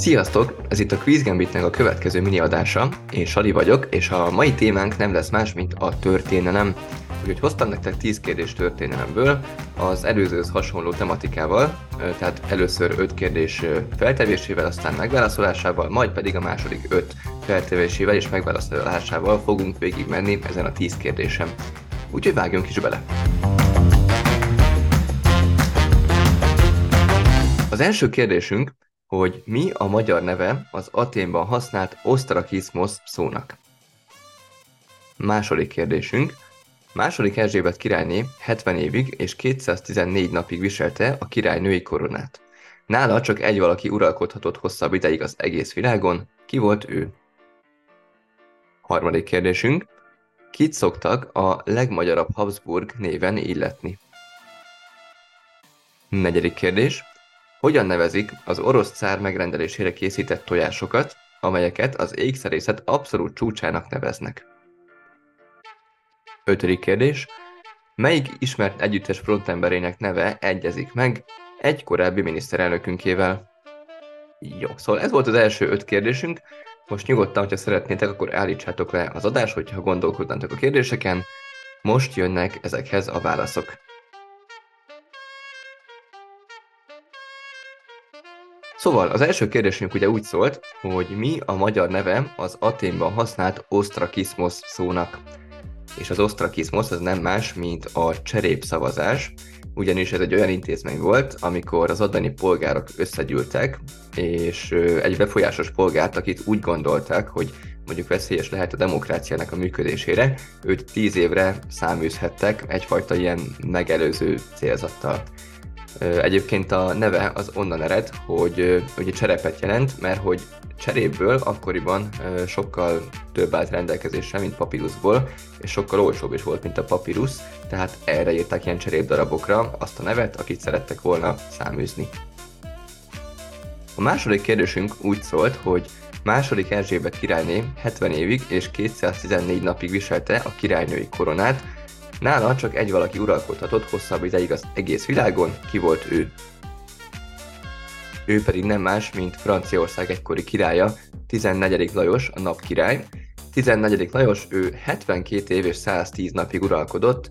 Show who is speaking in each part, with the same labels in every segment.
Speaker 1: Sziasztok! Ez itt a Quiz Gambitnek a következő mini adása. Én Sali vagyok, és a mai témánk nem lesz más, mint a történelem. Úgyhogy hoztam nektek 10 kérdés történelemből, az előzőhöz hasonló tematikával, tehát először 5 kérdés feltevésével, aztán megválaszolásával, majd pedig a második 5 feltevésével és megválaszolásával fogunk végigmenni ezen a 10 kérdésem. Úgyhogy vágjunk is bele! Az első kérdésünk hogy mi a magyar neve az Aténban használt osztrakizmos szónak. Második kérdésünk. Második Erzsébet királyné 70 évig és 214 napig viselte a királynői koronát. Nála csak egy valaki uralkodhatott hosszabb ideig az egész világon. Ki volt ő? Harmadik kérdésünk. Kit szoktak a legmagyarabb Habsburg néven illetni? Negyedik kérdés. Hogyan nevezik az orosz cár megrendelésére készített tojásokat, amelyeket az ékszerészet abszolút csúcsának neveznek? Ötödik kérdés. Melyik ismert együttes frontemberének neve egyezik meg egy korábbi miniszterelnökünkével? Jó, szóval ez volt az első öt kérdésünk. Most nyugodtan, hogyha szeretnétek, akkor állítsátok le az adást, hogyha gondolkodnátok a kérdéseken. Most jönnek ezekhez a válaszok. Szóval az első kérdésünk ugye úgy szólt, hogy mi a magyar neve az Aténban használt osztrakizmos szónak. És az osztrakizmos az nem más, mint a cserépszavazás, ugyanis ez egy olyan intézmény volt, amikor az adani polgárok összegyűltek, és egy befolyásos polgárt, akit úgy gondolták, hogy mondjuk veszélyes lehet a demokráciának a működésére, őt tíz évre száműzhettek egyfajta ilyen megelőző célzattal. Egyébként a neve az onnan ered, hogy ugye cserepet jelent, mert hogy cseréből akkoriban sokkal több állt rendelkezésre, mint papírusból, és sokkal olcsóbb is volt, mint a papírus, tehát erre írták ilyen cserépdarabokra azt a nevet, akit szerettek volna száműzni. A második kérdésünk úgy szólt, hogy második Erzsébet királyné 70 évig és 214 napig viselte a királynői koronát, Nála csak egy valaki uralkodhatott hosszabb ideig az egész világon, ki volt ő. Ő pedig nem más, mint Franciaország egykori királya, 14. Lajos, a napkirály. 14. Lajos, ő 72 év és 110 napig uralkodott,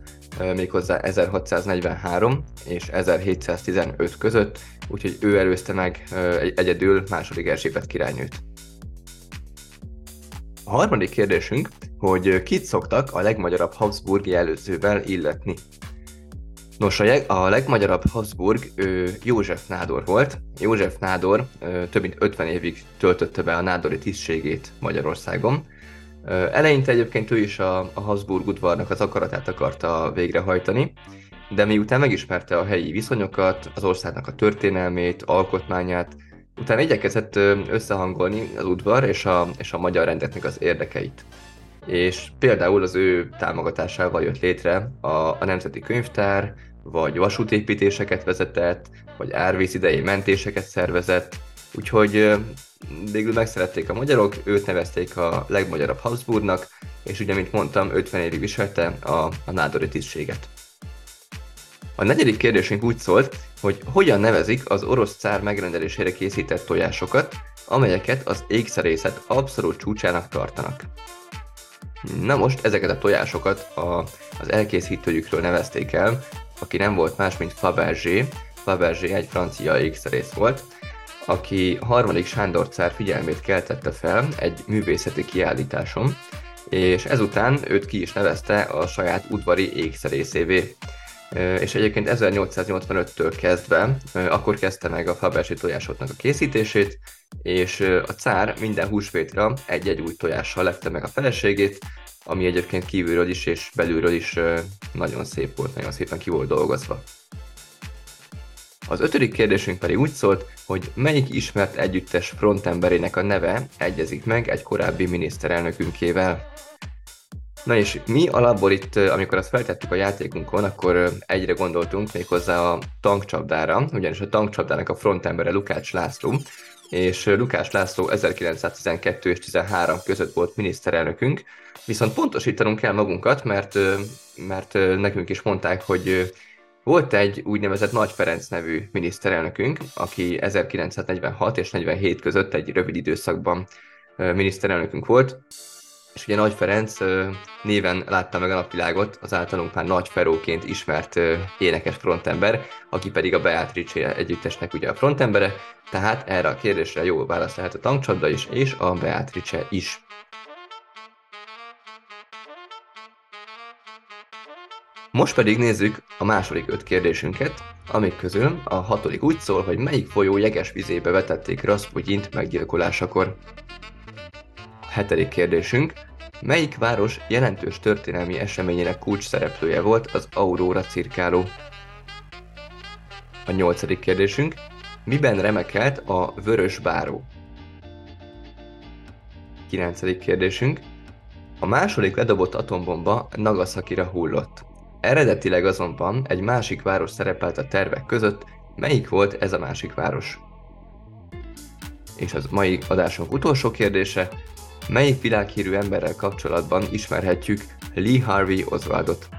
Speaker 1: méghozzá 1643 és 1715 között, úgyhogy ő előzte meg egyedül második Erzsébet királynőt. A harmadik kérdésünk, hogy kit szoktak a legmagyarabb Habsburg előzővel illetni. Nos, a, legmagyarabb Habsburg ő József Nádor volt. József Nádor több mint 50 évig töltötte be a nádori tisztségét Magyarországon. Eleinte egyébként ő is a, a Habsburg udvarnak az akaratát akarta végrehajtani, de miután megismerte a helyi viszonyokat, az országnak a történelmét, alkotmányát, utána igyekezett összehangolni az udvar és a, és a magyar rendeknek az érdekeit és például az ő támogatásával jött létre a, a Nemzeti Könyvtár, vagy vasútépítéseket vezetett, vagy árvíz idei mentéseket szervezett, úgyhogy végül megszerették a magyarok, őt nevezték a legmagyarabb Habsburgnak, és ugye, mint mondtam, 50 évig viselte a, a nádori tisztséget. A negyedik kérdésünk úgy szólt, hogy hogyan nevezik az orosz cár megrendelésére készített tojásokat, amelyeket az ékszerészet abszolút csúcsának tartanak. Na most ezeket a tojásokat a, az elkészítőjükről nevezték el, aki nem volt más, mint Fabergé. Fabergé egy francia ékszerész volt, aki harmadik Sándor cár figyelmét keltette fel egy művészeti kiállításon, és ezután őt ki is nevezte a saját udvari ékszerészévé. És egyébként 1885-től kezdve, akkor kezdte meg a Fabergé tojásoknak a készítését, és a cár minden húsvétra egy-egy új tojással lepte meg a feleségét, ami egyébként kívülről is és belülről is nagyon szép volt, nagyon szépen ki volt dolgozva. Az ötödik kérdésünk pedig úgy szólt, hogy melyik ismert együttes frontemberének a neve egyezik meg egy korábbi miniszterelnökünkével. Na és mi alapból itt, amikor azt feltettük a játékunkon, akkor egyre gondoltunk méghozzá a tankcsapdára, ugyanis a tankcsapdának a frontembere Lukács László, és Lukás László 1912 és 13 között volt miniszterelnökünk, viszont pontosítanunk kell magunkat, mert, mert nekünk is mondták, hogy Volt egy úgynevezett Nagy Ferenc nevű miniszterelnökünk, aki 1946 és 47 között egy rövid időszakban miniszterelnökünk volt, és ugye Nagy Ferenc néven látta meg a napvilágot az általunk már Nagy Feróként ismert énekes frontember, aki pedig a Beatrice együttesnek ugye a frontembere, tehát erre a kérdésre jó válasz lehet a tankcsapda is, és a Beatrice is. Most pedig nézzük a második öt kérdésünket, amik közül a hatodik úgy szól, hogy melyik folyó jeges vizébe vetették Rasputyint meggyilkolásakor. Hetedik kérdésünk, melyik város jelentős történelmi eseményének kulcs szereplője volt az Aurora cirkáló? A nyolcadik kérdésünk, miben remekelt a Vörös Báró? Kilencedik kérdésünk, a második ledobott atombomba Nagasakira hullott. Eredetileg azonban egy másik város szerepelt a tervek között, melyik volt ez a másik város? És az mai adásunk utolsó kérdése, melyik világhírű emberrel kapcsolatban ismerhetjük Lee Harvey Oswaldot?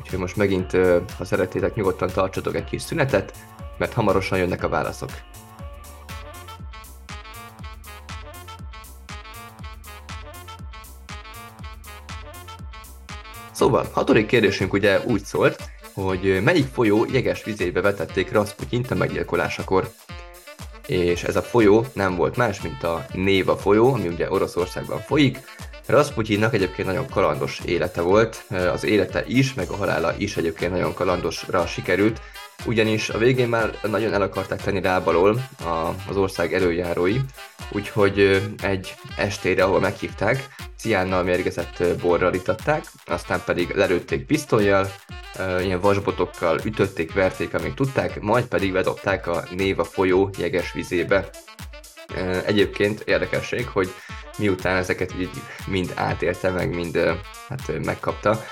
Speaker 1: Úgyhogy most megint, ha szeretnétek, nyugodtan tartsatok egy kis szünetet, mert hamarosan jönnek a válaszok. Szóval, hatodik kérdésünk ugye úgy szólt, hogy melyik folyó jeges vizébe vetették Rasputyint a meggyilkolásakor. És ez a folyó nem volt más, mint a Néva folyó, ami ugye Oroszországban folyik. Rasputyinnak egyébként nagyon kalandos élete volt, az élete is, meg a halála is egyébként nagyon kalandosra sikerült, ugyanis a végén már nagyon el akarták tenni lábalól az ország előjárói, úgyhogy egy estére, ahol meghívták, ciánnal mérgezett borral itatták, aztán pedig lelőtték pisztolyjal, ilyen vasbotokkal ütötték, verték, amíg tudták, majd pedig bedobták a Néva folyó jeges vizébe. Egyébként érdekesség, hogy miután ezeket így mind átélte, meg mind hát megkapta,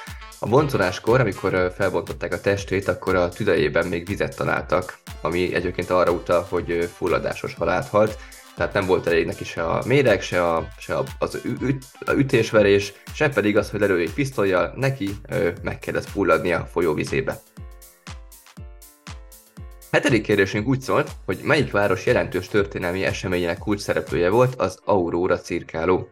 Speaker 1: a boncoláskor, amikor felbontották a testét, akkor a tüdejében még vizet találtak, ami egyébként arra utal, hogy fulladásos halált halt, tehát nem volt elég neki se a méreg, se, a, se a, az üt, a ütésverés, se pedig az, hogy lelőjék pisztolyjal, neki ö, meg kellett fulladni a folyóvizébe. Hetedik kérdésünk úgy szólt, hogy melyik város jelentős történelmi eseményének kulcs szereplője volt az Aurora cirkáló.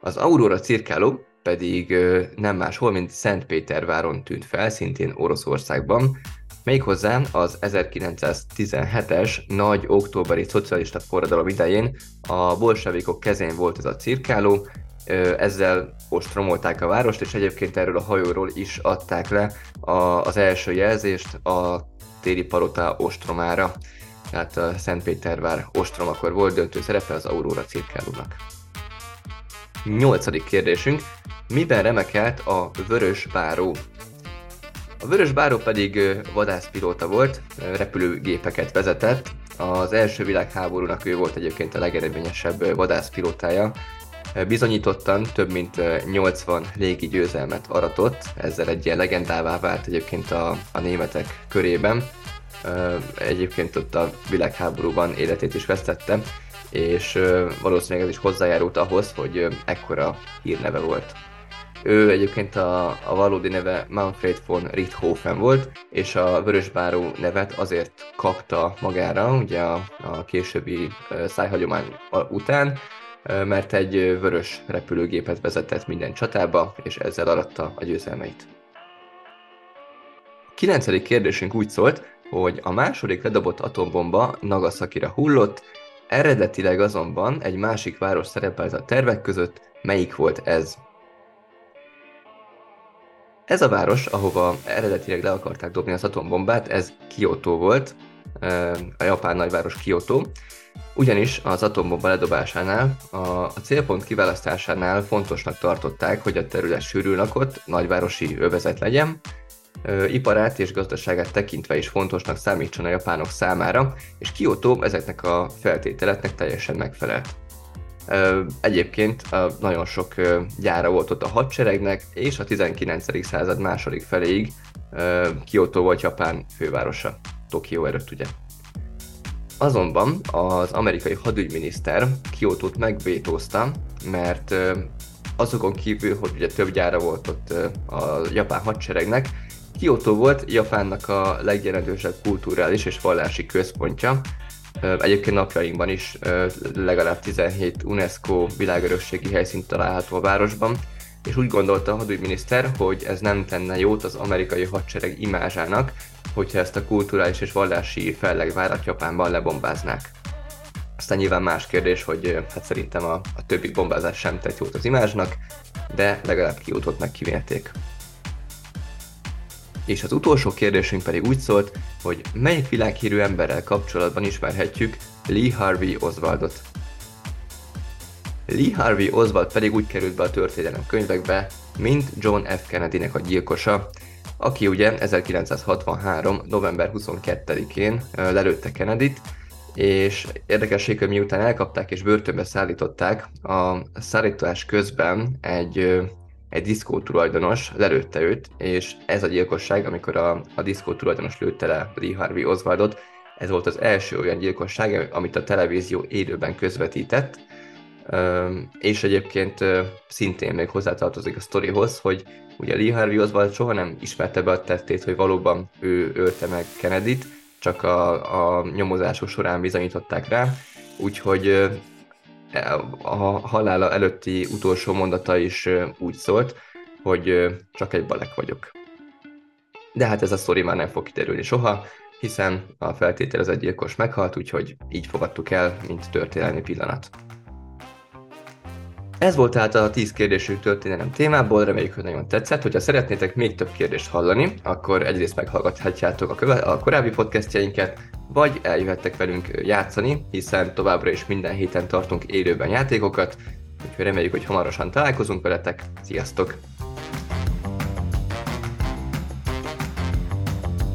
Speaker 1: Az Aurora cirkáló pedig nem máshol, mint Szentpéterváron tűnt fel, szintén Oroszországban, méghozzá az 1917-es nagy októberi szocialista forradalom idején a bolsevikok kezén volt ez a cirkáló, ezzel ostromolták a várost, és egyébként erről a hajóról is adták le az első jelzést a téli palota ostromára, tehát a Szentpétervár ostrom akkor volt döntő szerepe az Aurora cirkálónak. Nyolcadik kérdésünk, miben remekelt a Vörös Báró? A Vörös Báró pedig vadászpilóta volt, repülőgépeket vezetett. Az első világháborúnak ő volt egyébként a legeredményesebb vadászpilótája. Bizonyítottan több mint 80 légi győzelmet aratott, ezzel egy ilyen legendává vált egyébként a, a németek körében. Egyébként ott a világháborúban életét is vesztette, és valószínűleg ez is hozzájárult ahhoz, hogy ekkora hírneve volt. Ő egyébként a, a valódi neve Manfred von Richthofen volt, és a Vörösbáró nevet azért kapta magára, ugye a, a későbbi szájhagyomány után, mert egy vörös repülőgépet vezetett minden csatába, és ezzel aratta a győzelmeit. A kilencedik kérdésünk úgy szólt, hogy a második ledobott atombomba Nagasakira hullott, eredetileg azonban egy másik város szerepelt a tervek között, melyik volt ez? Ez a város, ahova eredetileg le akarták dobni az atombombát, ez Kyoto volt, a japán nagyváros Kyoto, ugyanis az atombomba ledobásánál, a, célpont kiválasztásánál fontosnak tartották, hogy a terület sűrűn lakott, nagyvárosi övezet legyen, iparát és gazdaságát tekintve is fontosnak számítson a japánok számára, és Kyoto ezeknek a feltételeknek teljesen megfelelt. Egyébként nagyon sok gyára volt ott a hadseregnek, és a 19. század második feléig Kyoto volt Japán fővárosa, Tokió előtt ugye. Azonban az amerikai hadügyminiszter Kyoto-t megvétózta, mert azokon kívül, hogy ugye több gyára volt ott a japán hadseregnek, Kyoto volt Japánnak a legjelentősebb kulturális és vallási központja. Egyébként napjainkban is legalább 17 UNESCO világörökségi helyszínt található a városban, és úgy gondolta a hadügyminiszter, hogy ez nem tenne jót az amerikai hadsereg imázsának, hogyha ezt a kulturális és vallási fellegvárat Japánban lebombáznák. Aztán nyilván más kérdés, hogy hát szerintem a, a többi bombázás sem tett jót az imázsnak, de legalább kiutott meg. És az utolsó kérdésünk pedig úgy szólt, hogy melyik világhírű emberrel kapcsolatban ismerhetjük Lee Harvey Oswaldot. Lee Harvey Oswald pedig úgy került be a történelem könyvekbe, mint John F. Kennedy-nek a gyilkosa, aki ugye 1963. november 22-én lelőtte Kennedy-t, és érdekesség, hogy miután elkapták és börtönbe szállították, a szállítás közben egy, egy diszkó tulajdonos lelőtte őt, és ez a gyilkosság, amikor a, a diszkó tulajdonos lőtte le Lee Harvey Oswaldot, ez volt az első olyan gyilkosság, amit a televízió élőben közvetített, és egyébként szintén még hozzátartozik a sztorihoz, hogy ugye Lee Harvey Oswald soha nem ismerte be a tettét, hogy valóban ő ölte meg Kennedy-t, csak a, a nyomozások során bizonyították rá, úgyhogy a halála előtti utolsó mondata is úgy szólt, hogy csak egy balek vagyok. De hát ez a sztori már nem fog kiderülni soha, hiszen a feltételezett gyilkos meghalt, úgyhogy így fogadtuk el, mint történelmi pillanat. Ez volt tehát a 10 kérdésű történelem témából, reméljük, hogy nagyon tetszett. Hogyha szeretnétek még több kérdést hallani, akkor egyrészt meghallgathatjátok a, köve- a korábbi podcastjainket, vagy eljöhettek velünk játszani, hiszen továbbra is minden héten tartunk élőben játékokat, úgyhogy reméljük, hogy hamarosan találkozunk veletek. Sziasztok!